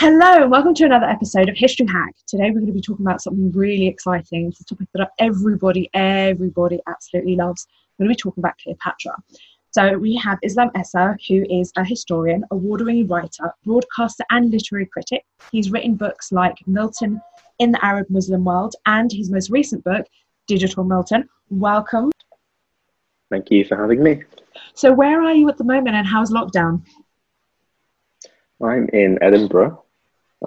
Hello, and welcome to another episode of History Hack. Today we're going to be talking about something really exciting. It's a topic that everybody, everybody absolutely loves. We're going to be talking about Cleopatra. So we have Islam Issa, who is a historian, award-winning writer, broadcaster, and literary critic. He's written books like Milton in the Arab Muslim World and his most recent book, Digital Milton. Welcome. Thank you for having me. So where are you at the moment and how's lockdown? I'm in Edinburgh.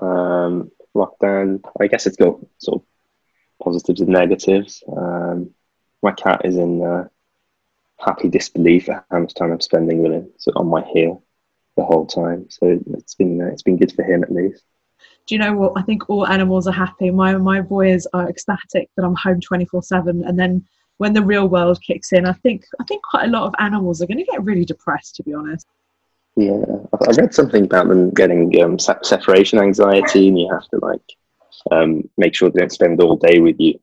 Um, lockdown, I guess it's got sort of positives and negatives. Um, my cat is in uh, happy disbelief at how much time I'm spending with him, so on my heel the whole time. So it's been uh, it's been good for him at least. Do you know what? I think all animals are happy. My my boys are ecstatic that I'm home 24 seven, and then when the real world kicks in, I think I think quite a lot of animals are going to get really depressed. To be honest. Yeah, I read something about them getting um, separation anxiety, and you have to like um, make sure they don't spend all day with you,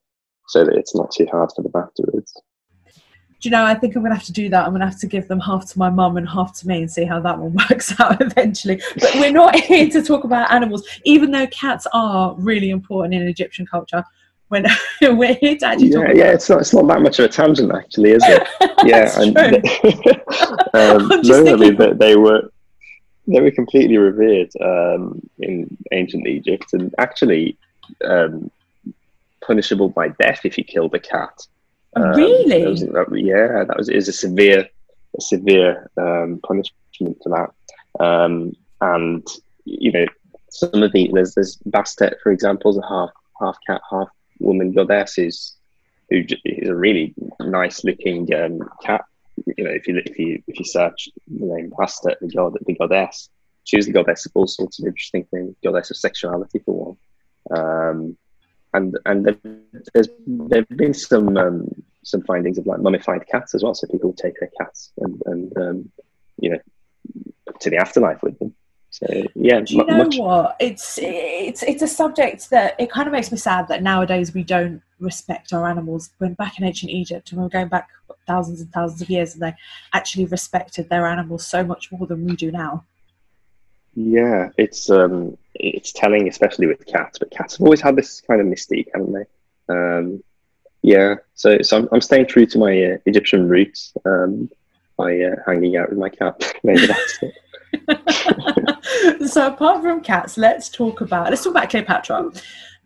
so that it's not too hard for them afterwards. Do you know? I think I'm going to have to do that. I'm going to have to give them half to my mum and half to me, and see how that one works out eventually. But we're not here to talk about animals, even though cats are really important in Egyptian culture. When we're here to actually yeah, yeah, it's not it's not that much of a tangent actually, is it? yeah, and um, I'm no, I mean they, they were they were completely revered um, in ancient Egypt, and actually um, punishable by death if you killed a cat. Um, Really? that was- that- yeah, that was is a severe, a severe um, punishment for that. Um, and you know, some of the there's there's Bastet, for example, is a half half cat, half woman goddess who's who is a really nice looking um, cat. You know, if you if you if you search the name Bastet, the god the goddess, she was the goddess of all sorts of interesting things, goddess of sexuality for one. Um, and and there- there's there've been some um, some findings of like mummified cats as well. So people take their cats and and um, you know to the afterlife with them. So yeah, Do you know much what? It's it's it's a subject that it kind of makes me sad that nowadays we don't respect our animals. When back in ancient Egypt, and we're going back thousands and thousands of years, and they actually respected their animals so much more than we do now. Yeah, it's um, it's telling, especially with cats. But cats have always had this kind of mystique, haven't they? Um, yeah, so so I'm, I'm staying true to my uh, Egyptian roots um, by uh, hanging out with my cat. Maybe that's it. so apart from cats, let's talk about let's talk about Cleopatra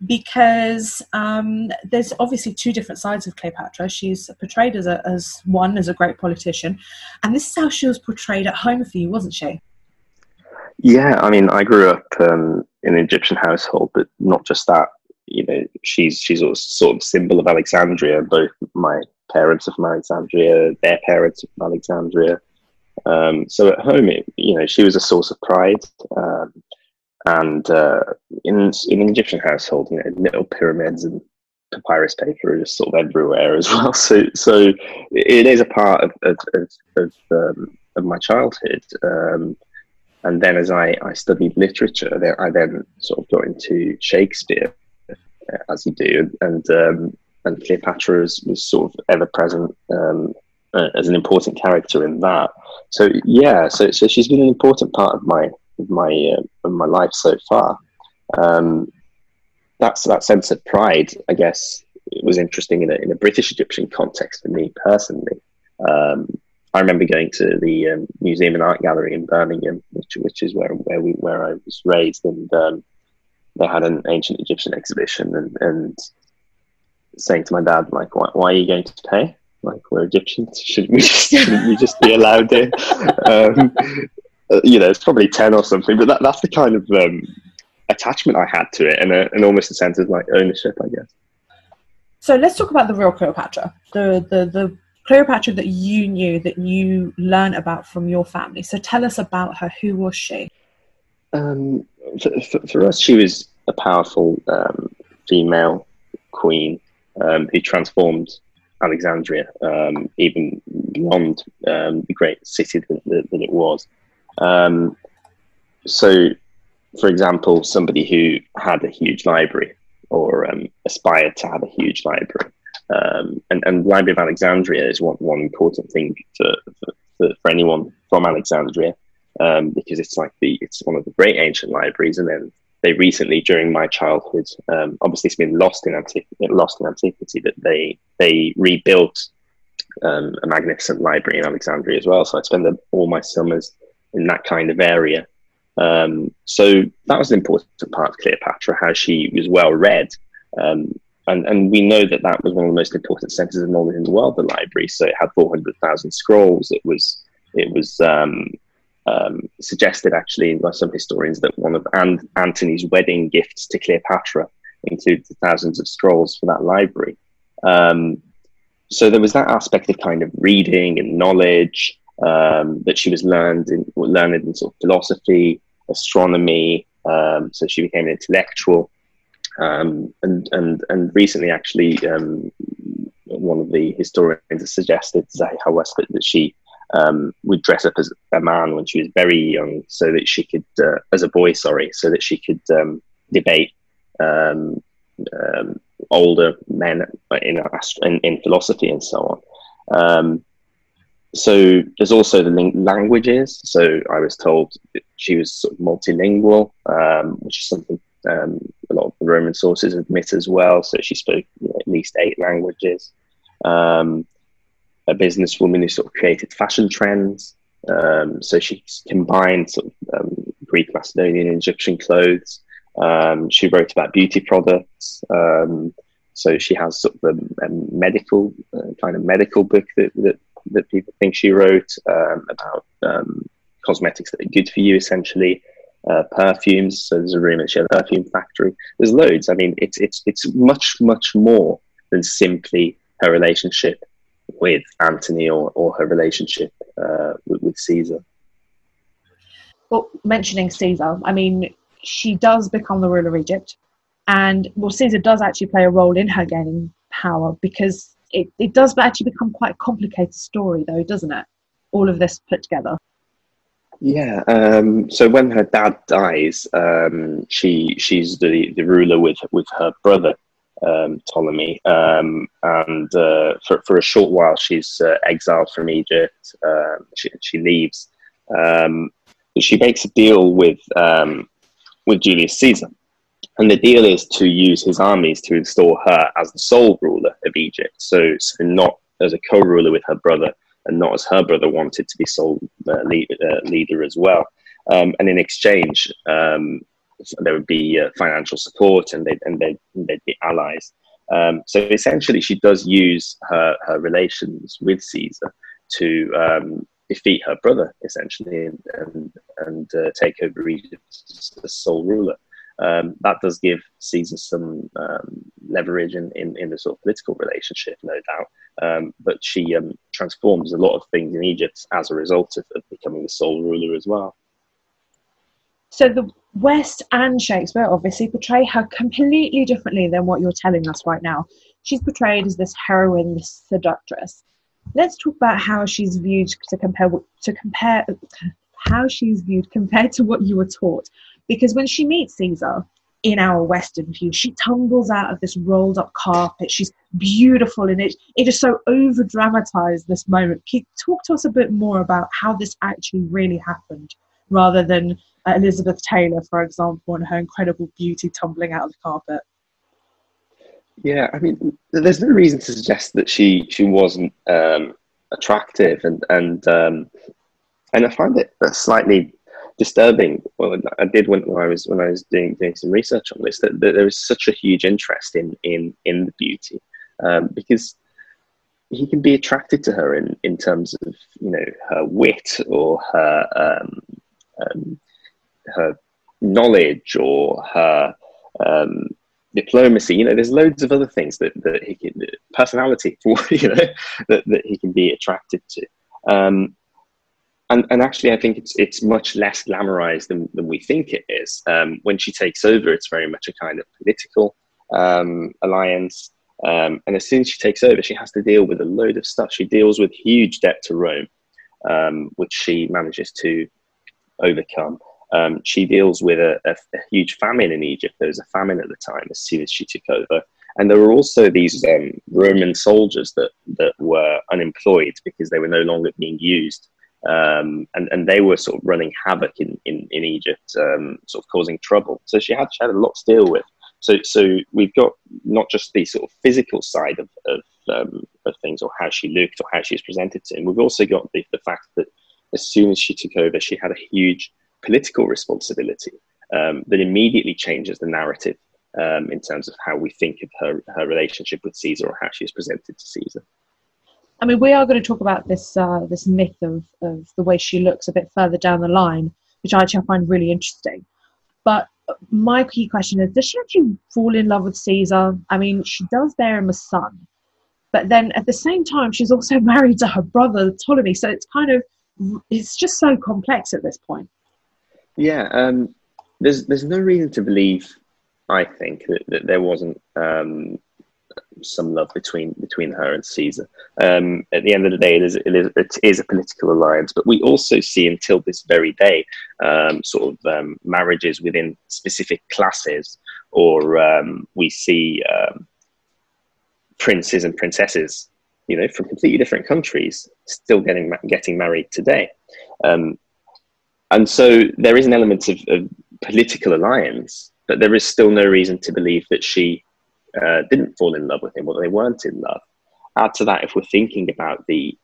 because um, there's obviously two different sides of Cleopatra. She's portrayed as a, as one as a great politician, and this is how she was portrayed at home for you, wasn't she? Yeah, I mean, I grew up um, in an Egyptian household, but not just that. You know, she's she's a sort of symbol of Alexandria. Both my parents are from Alexandria, their parents are from Alexandria. Um, so at home, it, you know, she was a source of pride. Um, and uh, in in an Egyptian household, you know, little pyramids and papyrus paper are just sort of everywhere as well. So so it is a part of of of, of, um, of my childhood. Um, and then as I, I studied literature, I then sort of got into Shakespeare, uh, as you do, and um, and Cleopatra was, was sort of ever present um, uh, as an important character in that. So yeah, so so she's been an important part of my of my uh, of my life so far. Um, that's that sense of pride, I guess, it was interesting in a in a British Egyptian context for me personally. Um, I remember going to the um, Museum and Art Gallery in Birmingham, which which is where where we where I was raised, and um, they had an ancient Egyptian exhibition, and, and saying to my dad like, why, why are you going to pay? Like we're Egyptians, shouldn't we just, shouldn't we just be allowed in? Um, uh, you know, it's probably ten or something, but that, that's the kind of um, attachment I had to it, and, a, and almost a sense of like ownership, I guess. So let's talk about the real Cleopatra, the the the Cleopatra that you knew, that you learned about from your family. So tell us about her. Who was she? Um, for, for, for, us, she was a powerful um, female queen um, who transformed Alexandria, um, even beyond um, the great city that, that, that it was. Um, so, for example, somebody who had a huge library or aspired to have a huge library um, and, and Library of Alexandria is one, one important thing for, for, for anyone from Alexandria um, because it's like the it's one of the great ancient libraries. And then they recently, during my childhood, um, obviously it's been lost in antiquity, lost in antiquity, but they they rebuilt um, a magnificent library in Alexandria as well. So I spend all my summers in that kind of area. Um, so that was an important part of Cleopatra, how she was well read. Um, and and we know that that was one of the most important centers of knowledge in the world. The library, so it had four hundred thousand scrolls. It was it was um, suggested actually by some historians that one of An- Antony's wedding gifts to Cleopatra included thousands of scrolls for that library. Um, so there was that aspect of kind of reading and knowledge um, that she was learned in learned in sort of philosophy, astronomy. Um, so she became an intellectual. Um, and and and recently, actually, um, one of the historians suggested Zahi Westcott that she um, would dress up as a man when she was very young, so that she could, uh, as a boy, sorry, so that she could um, debate um, um, older men in, in, in philosophy and so on. so there's also the languages. So I was told she was sort of multilingual, which is something um, a lot of the Roman sources admit as well. So she spoke you know, at least eight languages. Um, a businesswoman who sort of created fashion trends. Um, so she combined sort of um, Greek, Macedonian, Egyptian clothes. Um, she wrote about beauty products. Um, so she has sort of a, a medical uh, kind of medical book that, that, that people think she wrote about cosmetics that are good for you, essentially uh, perfumes. So there's a room at a perfume factory. There's loads. I mean, it's it's it's much much more than simply her relationship with Antony or, or her relationship uh, with, with Caesar. Well, mentioning Caesar, I mean, she does become the ruler of Egypt, and well, Caesar does actually play a role in her gaining power because it, it does actually become quite a complicated story, though, doesn't it? All of this put together. Yeah. Um, so when her dad dies, um, she she's the, the ruler with with her brother um, Ptolemy, um, and uh, for for a short while she's uh, exiled from Egypt. Um, she she leaves. Um, she makes a deal with with Julius Caesar, and the deal is to use his armies to install her as the sole ruler of Egypt. So so not as a co-ruler with her brother, and not as her brother wanted to be sole uh, lead, uh, leader as well. Um, and in exchange, um, there would be uh, financial support and they'd, and they'd, they'd be allies. Um, so essentially, she does use her, her relations with Caesar to um, defeat her brother, essentially, and, and, uh, take over Egypt as sole ruler. Um, that does give Caesar some um, leverage in, in, in, the sort of political relationship, no doubt. Um, but she um, transforms a lot of things in Egypt as a result of, of, becoming the sole ruler as well. So the West and Shakespeare obviously portray her completely differently than what you're telling us right now. She's portrayed as this heroine, this seductress. Let's talk about how she's viewed to compare to compare how she's viewed compared to what you were taught. Because when she meets Caesar, in our Western view. She tumbles out of this rolled up carpet. She's beautiful in it. It is so over dramatized, this moment. Can talk to us a bit more about how this actually really happened rather than Elizabeth Taylor, for example, and her incredible beauty tumbling out of the carpet? Yeah, I mean, there's no reason to suggest that she she wasn't um, attractive, and and um, and I find it slightly disturbing. Well, I did when, when I was when I was doing doing some research on this that, that there is such a huge interest in in in the beauty um, because he can be attracted to her in in terms of you know her wit or her um, um, her knowledge or her um, diplomacy. You know, there's loads of other things that, that he can, personality, you know, that, that he can be attracted to. Um, and, and actually, I think it's it's much less glamorized than, than we think it is. Um, when she takes over, it's very much a kind of political um, alliance. Um, and as soon as she takes over, she has to deal with a load of stuff. She deals with huge debt to Rome, um, which she manages to overcome. Um, she deals with a, a, a, huge famine in Egypt. There was a famine at the time as soon as she took over. And there were also these um, Roman soldiers that, that were unemployed because they were no longer being used. Um, and, and they were sort of running havoc in, in, in Egypt, um, sort of causing trouble. So she had, she had a lot to deal with. So, so we've got not just the sort of physical side of, of, um, of things or how she looked or how she was presented to him. We've also got the, the fact that as soon as she took over, she had a huge political responsibility um, that immediately changes the narrative um, in terms of how we think of her, her relationship with Caesar or how she is presented to Caesar. I mean, we are going to talk about this uh, this myth of, of the way she looks a bit further down the line, which I actually find really interesting. But my key question is: Does she actually fall in love with Caesar? I mean, she does bear him a son, but then at the same time, she's also married to her brother Ptolemy. So it's kind of it's just so complex at this point. Yeah, um, there's there's no reason to believe, I think, that, that there wasn't um, some love between between her and Caesar. Um, at the end of the day, it is, it is, it is a political alliance, but we also see until this very day um, sort of um, marriages within specific classes, or um, we see um, princes and princesses, you know, from completely different countries, still getting getting married today. Um, and so there is an element of, of, political alliance, but there is still no reason to believe that she uh, didn't fall in love with him or they weren't in love. Add to that, if we're thinking about the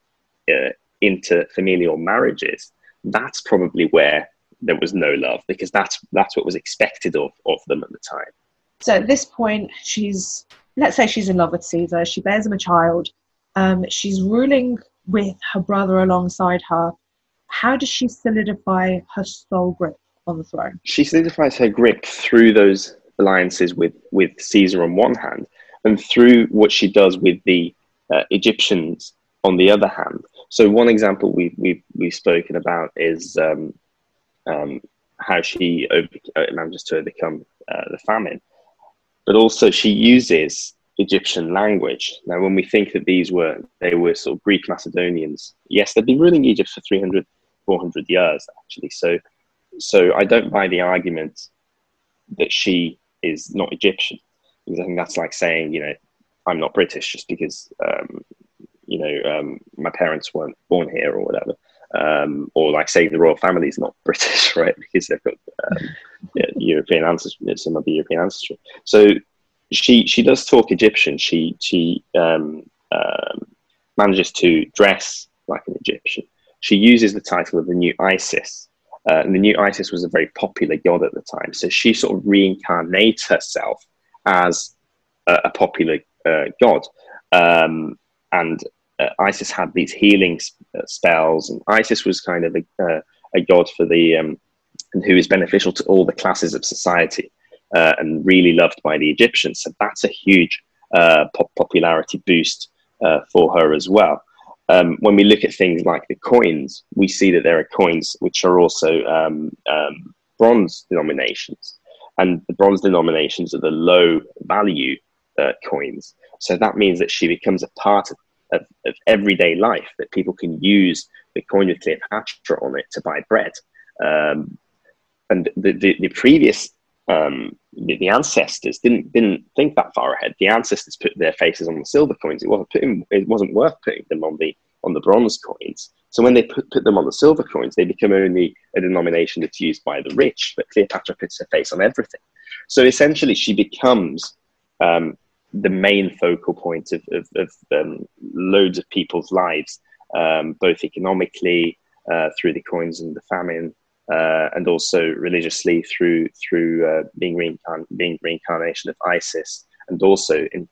uh, interfamilial marriages, that's probably where there was no love because that's that's what was expected of, of them at the time. So at this point, she's let's say she's in love with Caesar. She bears him a child. Um, she's ruling with her brother alongside her how does she solidify her sole grip on the throne? She solidifies her grip through those alliances with, with Caesar on one hand, and through what she does with the uh, Egyptians on the other hand. So one example we've, we've, we've spoken about is um, um, how she over, uh, manages to overcome uh, the famine. But also she uses Egyptian language. Now, when we think that these were, they were sort of Greek Macedonians, yes, they'd been ruling Egypt for 300, 400 years actually. So, so I don't buy the argument that she is not Egyptian because I think that's like saying you know I'm not British just because um, you know um, my parents weren't born here or whatever. Um, or like say the royal family is not British, right? Because they've got um, European ancestry, some of the European ancestry. So she she does talk Egyptian. She she um, um, manages to dress like an Egyptian she uses the title of the new Isis. Uh, and the new Isis was a very popular god at the time. So she sort of reincarnates herself as a, a popular uh, god. Um, and uh, Isis had these healing uh, spells, and Isis was kind of a, uh, a god for the um, who is beneficial to all the classes of society uh, and really loved by the Egyptians. So that's a huge pop- popularity boost for her as well um, when we look at things like the coins, we see that there are coins which are also um, um, bronze denominations, and the bronze denominations are the low value uh, coins. So that means that she becomes a part of, of, of, everyday life, that people can use the coin with Cleopatra on it to buy bread. Um, and the, the, the previous um, the, the, ancestors didn't didn't think that far ahead. The ancestors put their faces on the silver coins. It wasn't putting, it wasn't worth putting them on the on the bronze coins. So when they put, put them on the silver coins, they become only a denomination that's used by the rich. But Cleopatra puts her face on everything. So essentially, she becomes um, the main focal point of, of, of um, loads of people's lives um, both economically uh, through the coins and the famine, uh, and also religiously through through uh, being, reincarn- being reincarnation of Isis, and also in,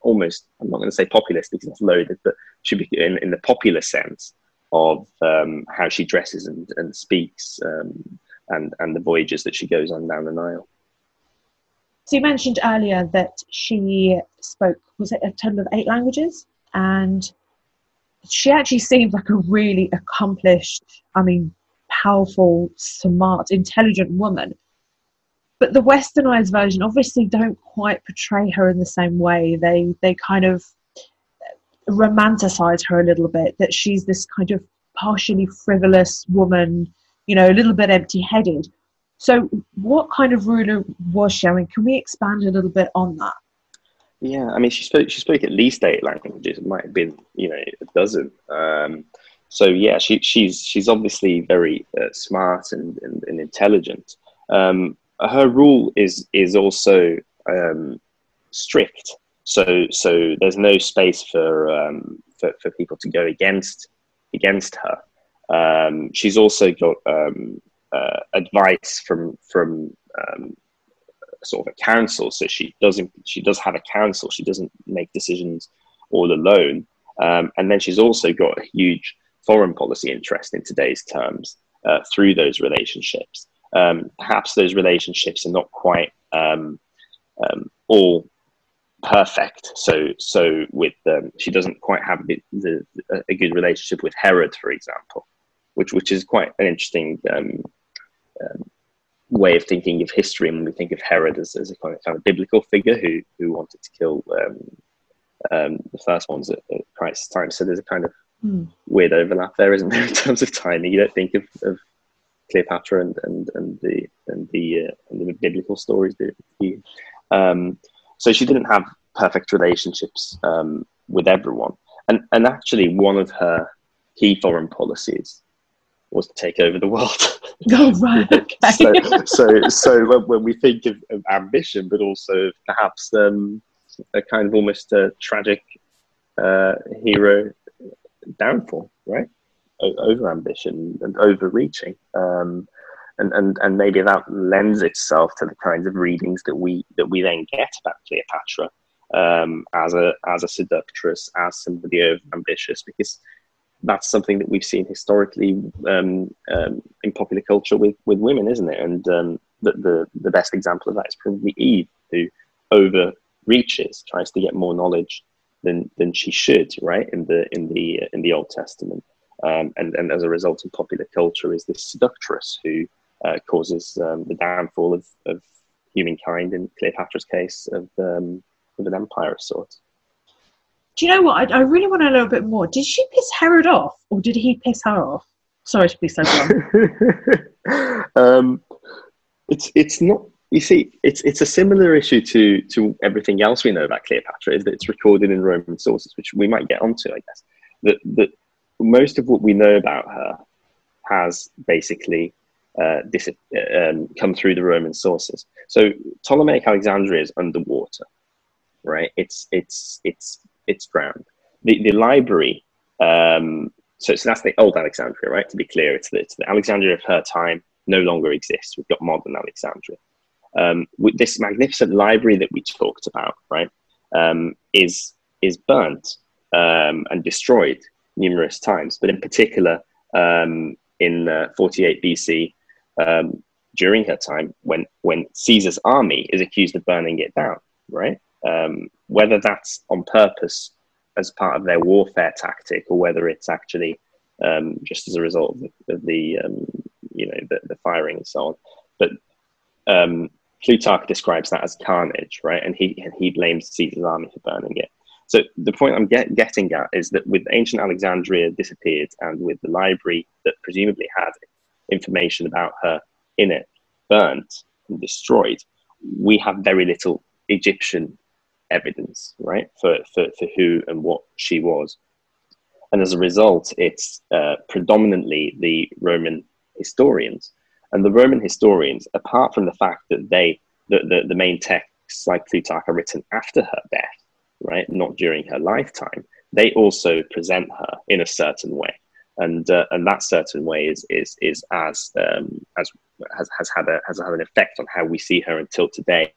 almost I'm not going to say populist because it's loaded, but should be in, in the popular sense of um, how she dresses and, and speaks um, and and the voyages that she goes on down the Nile. So you mentioned earlier that she spoke was it a total of eight languages, and she actually seemed like a really accomplished, I mean, powerful, smart, intelligent woman. But the westernized version obviously don't quite portray her in the same way. They they kind of romanticize her a little bit that she's this kind of partially frivolous woman, you know, a little bit empty headed. So, what kind of ruler was she? I mean, can we expand a little bit on that? Yeah, I mean, she spoke she spoke at least eight languages. It might have been, you know, a dozen. Um, so yeah, she, she's she's obviously very uh, smart and, and, and intelligent. Um, her rule is is also um, strict. So so there's no space for, um, for for people to go against against her. Um, she's also got um, uh, advice from from um, sort of a council. So she doesn't she does have a council. She doesn't make decisions all alone. And then she's also got a huge foreign policy interest in today's terms uh, through those relationships. Um, perhaps those relationships are not quite um, um all perfect. So, so with um, she doesn't quite have the, the, a good relationship with Herod, for example, which which is quite an interesting um, um, way of thinking of history. When we think of Herod as, as a kind of, kind of biblical figure who who wanted to kill the first ones at, at, Christ's time, so there's a kind of mm. weird overlap there, isn't there, in terms of timing? You don't think of, of Cleopatra and, and, and the and the, uh, and the biblical stories, do you? Um, so she didn't have perfect relationships um, with everyone. And, and actually, one of her key foreign policies was to take over the world. Oh, right. Okay. so, so, so when, when, we think of, of, ambition, but also perhaps um, a kind of almost a tragic uh, hero downfall, right? Over ambition and overreaching. Um, and, and, and maybe that lends itself to the kinds of readings that we that we then get about Cleopatra um, as a as a seductress, as somebody over ambitious, because that's something that we've seen historically um, um, in popular culture with, with women, isn't it? And um, the, the the best example of that is probably Eve, who overreaches, tries to get more knowledge than than she should, right? In the in the in the Old Testament, um, and and as a result, in popular culture, is this seductress who uh, causes um, the downfall of, of humankind, in Cleopatra's case, of, um, of an empire of sorts. Do you know what? I, I, really want to know a bit more. Did she piss Herod off, or did he piss her off? Sorry to be so blunt. um, it's it's not. You see, it's it's a similar issue to to everything else we know about Cleopatra. Is that it's recorded in Roman sources, which we might get onto, I guess. That that most of what we know about her has basically uh, dis- um, come through the Roman sources. So Ptolemaic Alexandria is underwater, right? It's it's it's it's drowned. The the library. Um, so, so that's the old Alexandria, right? To be clear, it's the, it's the Alexandria of her time no longer exists. We've got modern Alexandria. Um, with this magnificent library that we talked about, right, um, is is burnt um, and destroyed numerous times, but in particular um, in uh, 48 BC, um, during her time when when Caesar's army is accused of burning it down, right? Whether that's on purpose as part of their warfare tactic or whether it's actually um, just as a result of the, of the um, you know the, the, firing and so on. But um, Plutarch describes that as carnage, right? And he and he blames Caesar's army for burning it. So the point I'm get, getting at is that with ancient Alexandria disappeared and with the library that presumably had information about her in it burnt and destroyed, we have very little Egyptian evidence, right, for, for, for who and what she was. And as a result, it's uh, predominantly the Roman historians. And the Roman historians, apart from the fact that they, the, the, the main texts like Plutarch are written after her death, right, not during her lifetime, they also present her in a certain way, and uh, and that certain way is is is as um, as has, has had a has had an effect on how we see her until today,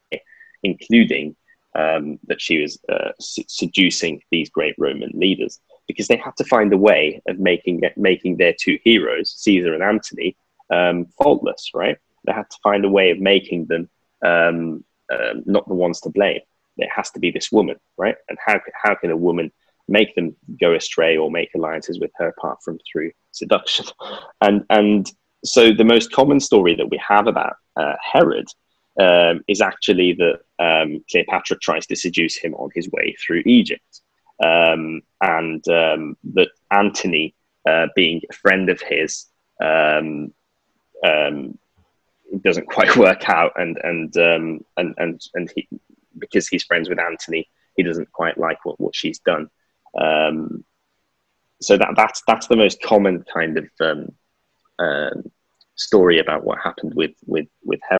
including um, that she was uh, seducing these great Roman leaders. Because they had to find a way of making making their two heroes, Caesar and Antony, um, faultless. Right? They had to find a way of making them um, uh, not the ones to blame. It has to be this woman, right? And how how can a woman make them go astray or make alliances with her apart from through seduction? And and so the most common story that we have about uh, Herod um, is actually that um, Cleopatra tries to seduce him on his way through Egypt, um, and um, that Antony, uh, being a friend of his, um, um, doesn't quite work out, and and and and and he because he's friends with Antony, he doesn't quite like what, what she's done. so that that's that's the most common kind of story about what happened with with with Herod.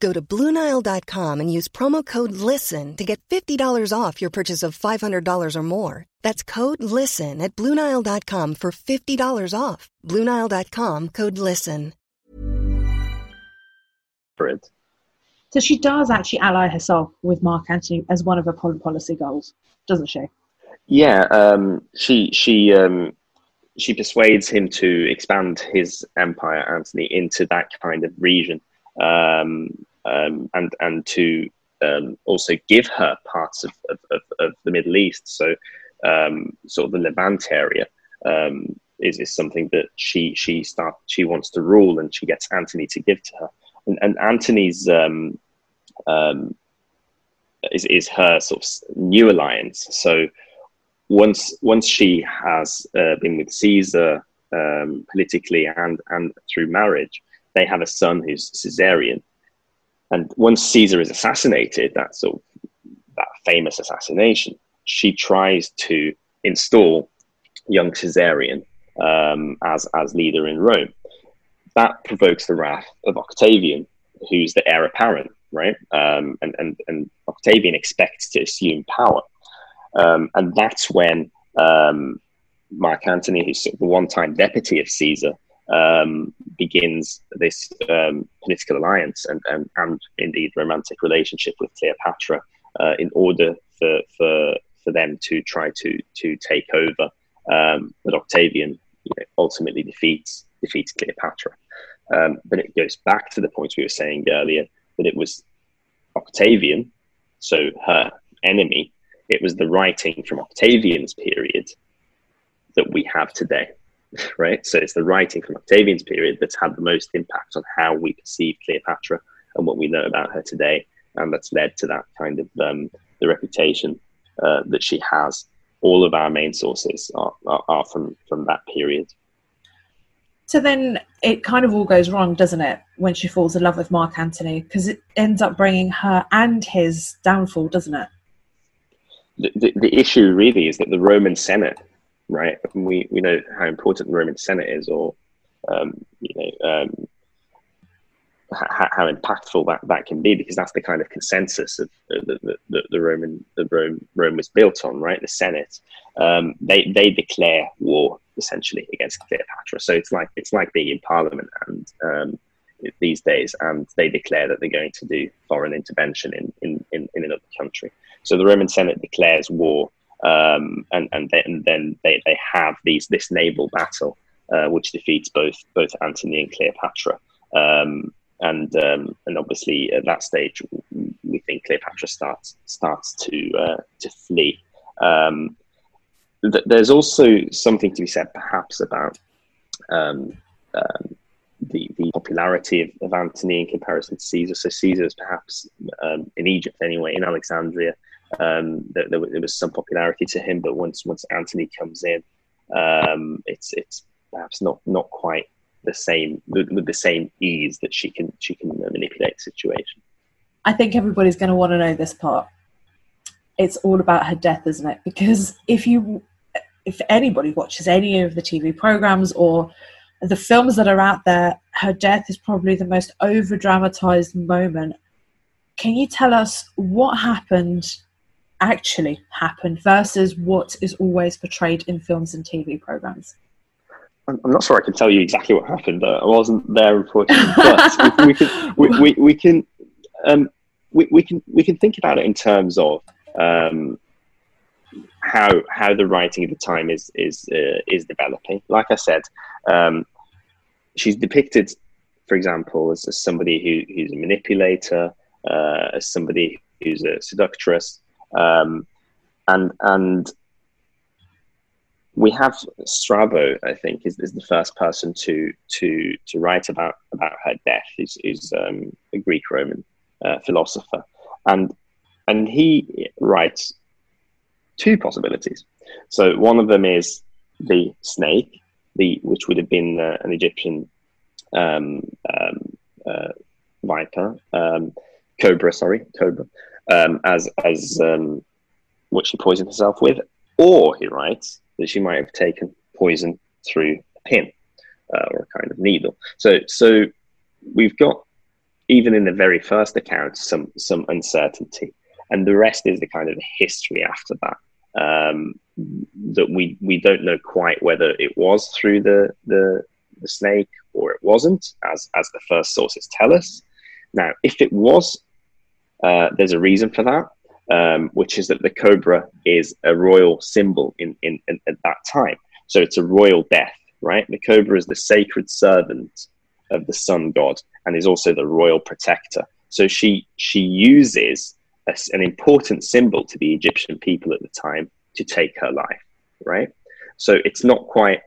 Go to Bluenile.com and use promo code LISTEN to get $50 off your purchase of $500 or more. That's code LISTEN at Bluenile.com for $50 off. Bluenile.com code LISTEN. So she does actually ally herself with Mark Antony as one of her policy goals, doesn't she? Yeah, um, she she um, she persuades him to expand his empire, Antony, into that kind of region. Um, um, and and to um, also give her parts of, of, of, of the Middle East. So um, sort of the Levant area um, is, is something that she she start she wants to rule, and she gets Antony to give to her. And, and Antony's um, um, is is her sort of new alliance. So once once she has uh, been with Caesar politically and and through marriage, they have a son who's Caesarion and once Caesar is assassinated, that sort of that famous assassination, she tries to install young Caesarion um, as as leader in Rome. That provokes the wrath of Octavian, who's the heir apparent, right? Um, and, and and Octavian expects to assume power, um, and that's when um, Mark Antony, who's the one-time deputy of Caesar, um, begins this um, political alliance and, and, and indeed romantic relationship with Cleopatra uh, in order for, for, for them to try to, to take over. Um, but Octavian you know, ultimately defeats, defeats Cleopatra. Um, but it goes back to the point we were saying earlier that it was Octavian, so her enemy, it was the writing from Octavian's period that we have today. right? So it's the writing from Octavian's period that's had the most impact on how we perceive Cleopatra and what we know about her today, and that's led to that kind of um, the reputation uh, that she has. All of our main sources are, are, are from from that period. So then it kind of all goes wrong, doesn't it, when she falls in love with Mark Antony? Because it ends up bringing her and his downfall, doesn't it? The, the, the, issue really is that the Roman Senate right? We we know how important the Roman Senate is, or um, you know, um, how, impactful that, that can be because that's the kind of consensus of the, the, the, the Roman the Rome Rome was built on, right? The Senate um, they they declare war essentially against Cleopatra. So it's like it's like being in Parliament and um, these days, and they declare that they're going to do foreign intervention in in, in, in another country. So the Roman Senate declares war, um, and and, and then they, they have these this naval battle, uh, which defeats both both Antony and Cleopatra. Um, and um, and obviously at that stage, we think Cleopatra starts starts to uh, to flee. Um, th- there's also something to be said, perhaps, about um, um, the the popularity of, of, Antony in comparison to Caesar. So Caesar is perhaps um, in Egypt anyway, in Alexandria. Um, there, there, there, was some popularity to him, but once once Antony comes in, um, it's it's perhaps not not quite the same with the same ease that she can she can manipulate situation. I think everybody's going to want to know this part. It's all about her death, isn't it? Because if you if anybody watches any of the TV programs or the films that are out there, her death is probably the most over dramatized moment. Can you tell us what happened actually happened versus what is always portrayed in films and TV programs? I'm not sure I can tell you exactly what happened. I wasn't there, unfortunately. But we, we, can, we, we, we can, um, we, we, can, we can think about it in terms of um, how how the writing at the time is is uh, is developing. Like I said, um, she's depicted, for example, as, as somebody who, who's a manipulator, uh, as somebody who's a seductress, um, and and we have Strabo. I think is, is the first person to to to write about about her death. Is he's um, a Greek Roman uh, philosopher, and and he writes two possibilities. So one of them is the snake, the which would have been uh, an Egyptian um, um, uh, viper, um, cobra, sorry, cobra, um, as as um, what she poisoned herself with, or he writes that she might have taken poison through a pin uh, or a kind of needle. So so we've got even in the very first account some some uncertainty and the rest is the kind of history after that. Um, that we we don't know quite whether it was through the, the the snake or it wasn't, as as the first sources tell us. Now, if it was, uh, there's a reason for that, um, which is that the cobra is a royal symbol in, in, in at that time. So it's a royal death, right? The cobra is the sacred servant of the sun god and is also the royal protector. So she she uses a, an important symbol to the Egyptian people at the time to take her life, right? So it's not quite,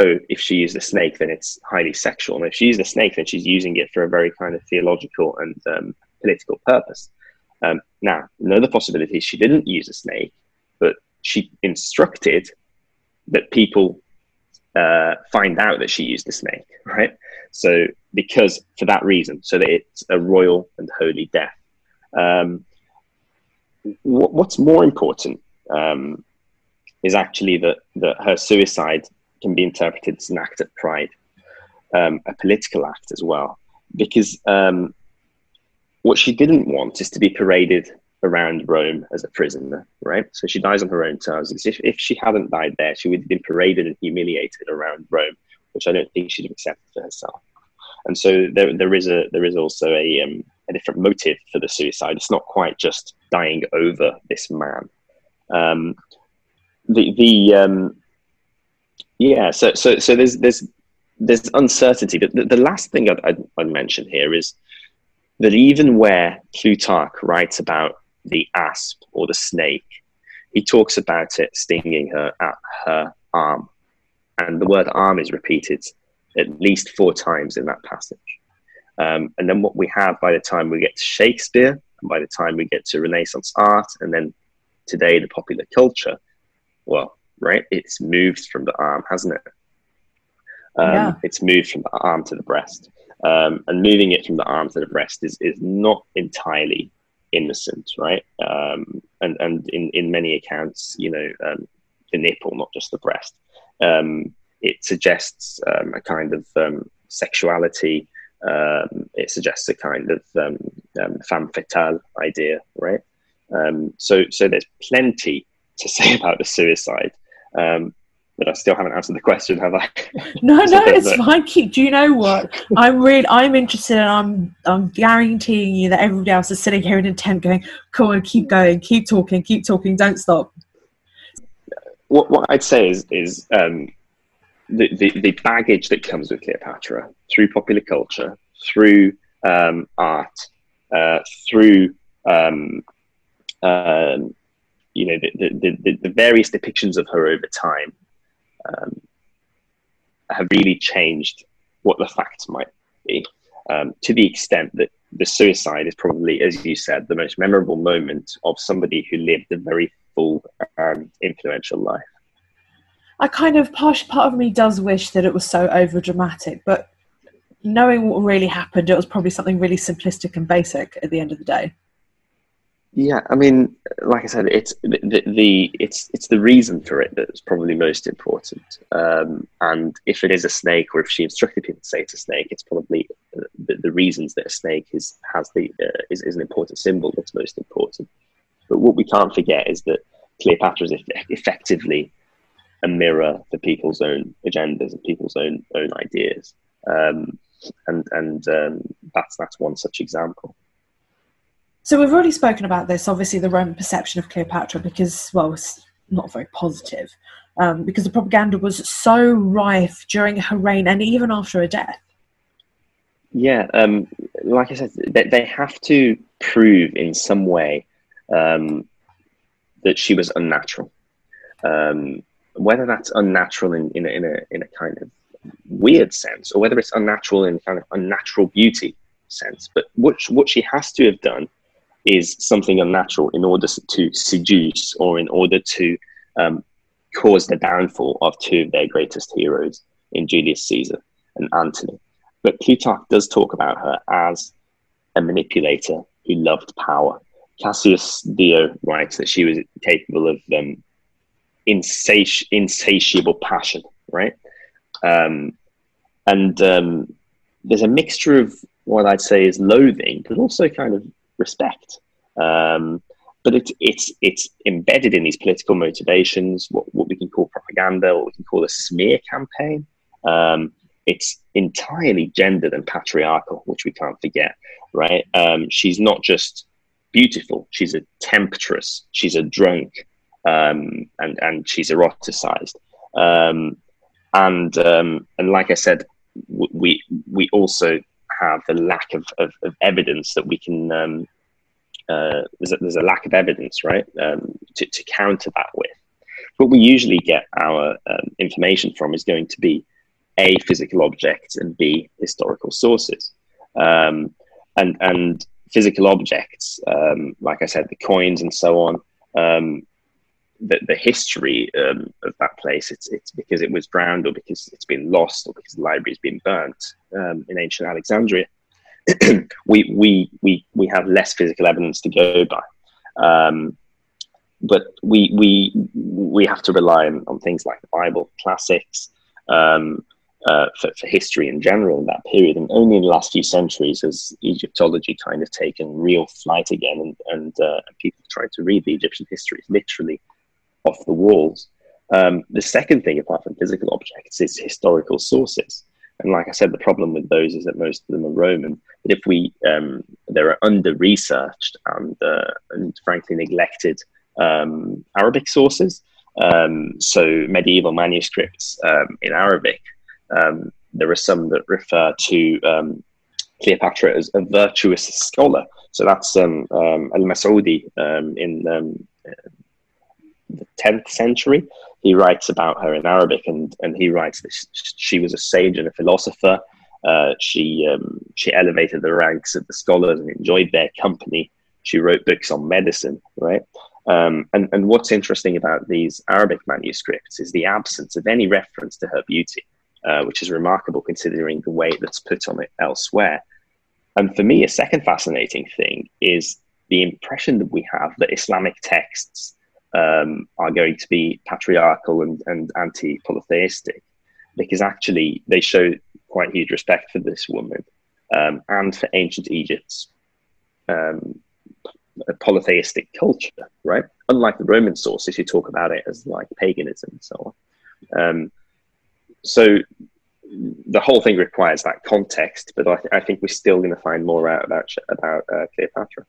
oh, if she used a snake, then it's highly sexual. And if she used a snake, then she's using it for a very kind of theological and um, political purpose. Um, now, another possibility is she didn't use a snake, but she instructed that people uh, find out that she used a snake, right? So, because for that reason, so that it's a royal and holy death. Um, what's more important um, is actually that, that her suicide can be interpreted as an act of pride, um, a political act as well. Because um, what she didn't want is to be paraded around Rome as a prisoner, right? So she dies on her own terms. If, if she hadn't died there, she would have been paraded and humiliated around Rome, which I don't think she'd have accepted for herself. And so there, there is a there is also a um, a different motive for the suicide. It's not quite just dying over this man. Um, the the um, yeah, so so so there's there's there's uncertainty. But the, the last thing I'd, I'd, I'd mention here is that even where Plutarch writes about the asp or the snake, he talks about it stinging her at her arm, and the word arm is repeated at least four times in that passage. Um, and then what we have by the time we get to Shakespeare, and by the time we get to Renaissance art, and then today the popular culture, well, right, it's moved from the arm, hasn't it? Um, yeah. It's moved from the arm to the breast. Um, and moving it from the arm to the breast is, is not entirely innocent, right? Um, and and in, in many accounts, you know, um, the nipple, not just the breast. Um, it suggests um, a kind of um, sexuality Um, it suggests a kind of um, um, femme fatale idea, right? Um, so, so there's plenty to say about the suicide. Um, but I still haven't answered the question, have I? No, no, it's fine. Keep. Do you know what? I'm really, I'm interested, and I'm, I'm guaranteeing you that everybody else is sitting here in intent, going, "Come on, keep going, keep talking, keep talking, don't stop." What, what I'd say is, is um, the, the, the baggage that comes with Cleopatra through popular culture, through um, art, uh, through um, um, you know the, the, the, the, various depictions of her over time um, have really changed what the facts might be um, to the extent that the suicide is probably, as you said, the most memorable moment of somebody who lived a very full and influential life. I kind of part part of me does wish that it was so over dramatic, but knowing what really happened, it was probably something really simplistic and basic at the end of the day. Yeah, I mean, like I said, it's the, the, it's it's the reason for it that's probably most important. Um, and if it is a snake, or if she instructed people to say it's a snake, it's probably the, the reasons that a snake is has the uh, is, is an important symbol that's most important. But what we can't forget is that Cleopatra is effectively a mirror for people's own agendas and people's own own ideas, um, and and um, that's that's one such example. So we've already spoken about this. Obviously, the Roman perception of Cleopatra, because well, it's not very positive, um, because the propaganda was so rife during her reign and even after her death. Yeah, um, like I said, they, they, have to prove in some way um, that she was unnatural. Um, whether that's unnatural in, in, a, in, a, in a kind of weird sense, or whether it's unnatural in kind of unnatural beauty sense. But what what she has to have done is something unnatural in order to seduce or in order to um, cause the downfall of two of their greatest heroes in Julius Caesar and Antony. But Plutarch does talk about her as a manipulator who loved power. Cassius Dio writes that she was capable of um, insati- insatiable passion, right? Um, and um, there's a mixture of what I'd say is loathing, but also kind of respect. Um, but it's it's it's embedded in these political motivations, what, what we can call propaganda, what we can call a smear campaign. Um, it's entirely gendered and patriarchal, which we can't forget, right? Um, she's not just beautiful; she's a temptress, she's a drunk, um, and and she's eroticized. Um, and um, and like I said, we we also have the lack of, of, of evidence that we can. Uh, there's, a, there's a lack of evidence, right, um, to, to counter that with. What we usually get our um, information from is going to be a physical objects and b historical sources. Um, and and physical objects, um, like I said, the coins and so on, um, the, the history um, of that place, it's, it's because it was drowned or because it's been lost or because the library's been burnt in ancient Alexandria. we, we, we, we have less physical evidence to go by. Um, but we, we, we have to rely on, on things like the Bible, classics, um, uh, for, for, history in general in that period. And only in the last few centuries has Egyptology kind of taken real flight again, and, and, uh, people tried to read the Egyptian histories literally off the walls. Um, the second thing, apart from physical objects, is historical sources. And like I said, the problem with those is that most of them are Roman. But if we, um, they're under researched and, uh, and frankly neglected um, Arabic sources. Um, so medieval manuscripts um, in Arabic, um, there are some that refer to Cleopatra as a virtuous scholar. So that's um, Al Masoudi in the 10th century. He writes about her in Arabic, and, and he writes that she was a sage and a philosopher. Uh, she um, she elevated the ranks of the scholars and enjoyed their company. She wrote books on medicine, right? Um, and, and what's interesting about these Arabic manuscripts is the absence of any reference to her beauty, uh, which is remarkable considering the weight that's put on it elsewhere. And for me, a second fascinating thing is the impression that we have that Islamic texts um, are going to be patriarchal and, and anti polytheistic because actually they show quite huge respect for this woman. um, and for ancient Egypt's um, polytheistic culture, right? Unlike the Roman sources, who talk about it as like paganism and so on. Um, so the whole thing requires that context, but I, th- I think we're still going to find more out about about uh, Cleopatra.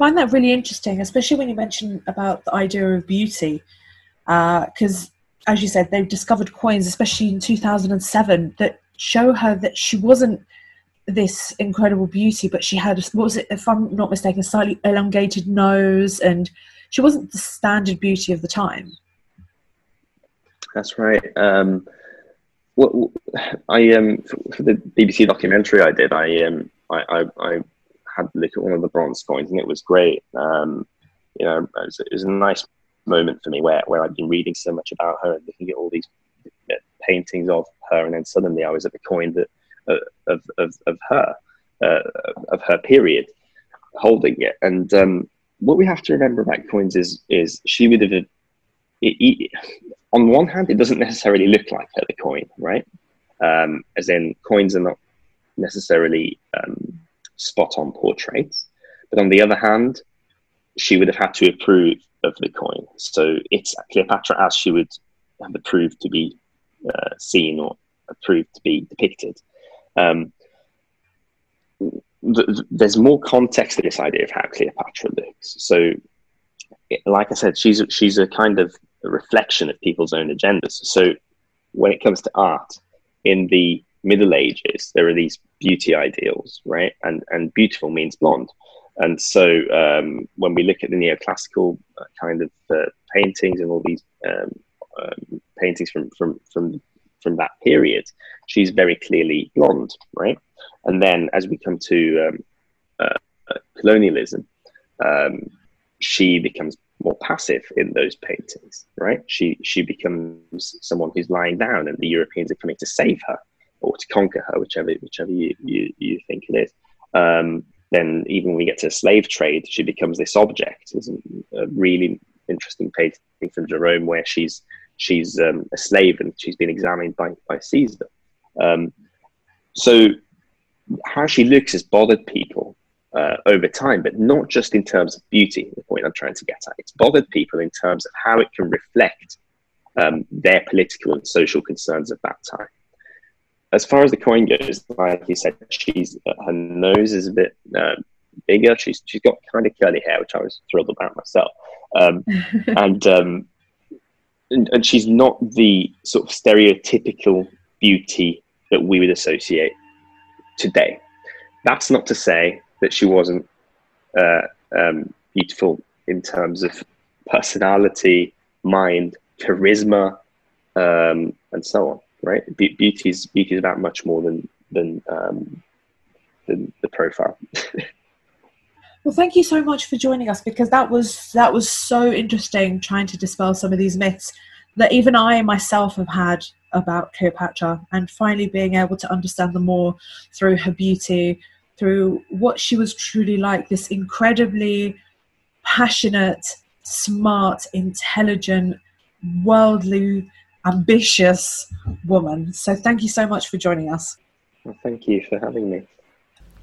Find that really interesting, especially when you mention about the idea of beauty, because uh, as you said, they've discovered coins, especially in 2007, that show her that she wasn't this incredible beauty, but she had, what was it, if I'm not mistaken, a slightly elongated nose, and she wasn't the standard beauty of the time. That's right. Um, I um for the BBC documentary I did, I um I, I, I had a look at one of the bronze coins, and it was great. Um, you know, it was, it was a nice moment for me where, where I'd been reading so much about her and looking at all these paintings of her, and then suddenly I was at the coin that uh, of, of, of her uh, of her period, holding it. And um, what we have to remember about coins is is she would have. It, it, on one hand, it doesn't necessarily look like her the coin, right? Um, as in, coins are not necessarily um, spot on portraits. But on the other hand, she would have had to approve of the coin. So it's Cleopatra as she would have approved to be uh, seen or approved to be depicted. Um, th- there's more context to this idea of how Cleopatra looks. So, it, like I said, she's a, she's a kind of a reflection of people's own agendas. So, when it comes to art, in the Middle Ages, there are these beauty ideals, right? And and beautiful means blonde. And so um, when we look at the neoclassical uh, kind of uh, paintings and all these um, um, paintings from, from, from, from that period, she's very clearly blonde, right? And then as we come to um, uh, colonialism, um, she becomes more passive in those paintings, right? She she becomes someone who's lying down, and the Europeans are coming to save her or to conquer her, whichever whichever you you, you think it is. Um, then even when we get to slave trade, she becomes this object. There's a, really interesting painting from Gérôme where she's she's um, a slave and she's been examined by by Caesar. Um, so how she looks has bothered people uh, over time, but not just in terms of beauty. The point I'm trying to get at it's bothered people in terms of how it can reflect um, their political and social concerns of that time as far as the coin goes, like you said, she's her nose is a bit uh, bigger. She's she's got kind of curly hair, which I was thrilled about myself. Um, and, um, and and she's not the sort of stereotypical beauty that we would associate today. That's not to say that she wasn't uh, um, beautiful in terms of personality, mind, charisma, um, and so on right? Be- beauty is beauty is about much more than than um, than the profile. well, thank you so much for joining us because that was that was so interesting trying to dispel some of these myths that even I myself have had about Cleopatra, and finally being able to understand them more through her beauty, through what she was truly like. This incredibly passionate, smart, intelligent, worldly ambitious woman. So thank you so much for joining us. Well, thank you for having me.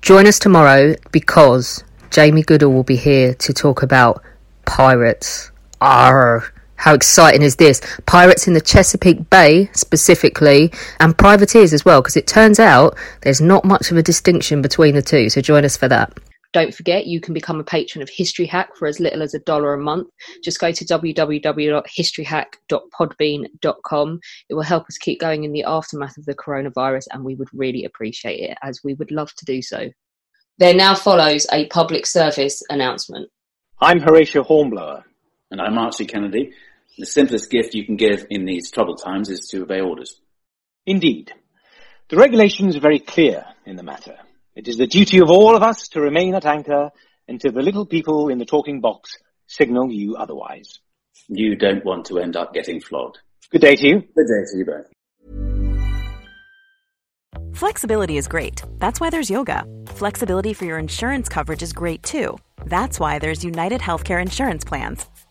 Join us tomorrow because Jamie Goodall will be here to talk about pirates. Arr! How exciting is this? Pirates in the Chesapeake Bay, specifically, and privateers as well, because it turns out there's not much of a distinction between the two. So join us for that. Don't forget, you can become a patron of History Hack for as little as a dollar a month. Just go to www.historyhack.podbean.com. It will help us keep going in the aftermath of the coronavirus, and we would really appreciate it, as we would love to do so. There now follows a public service announcement. I'm Horatio Hornblower. And I'm Archie Kennedy. The simplest gift you can give in these troubled times is to obey orders. Indeed. The regulations are very clear in the matter. It is the duty of all of us to remain at anchor until the little people in the talking box signal you otherwise. You don't want to end up getting flogged. Good day to you. Good day to you both. Flexibility is great. That's why there's yoga. Flexibility for your insurance coverage is great too. That's why there's United Healthcare Insurance Plans.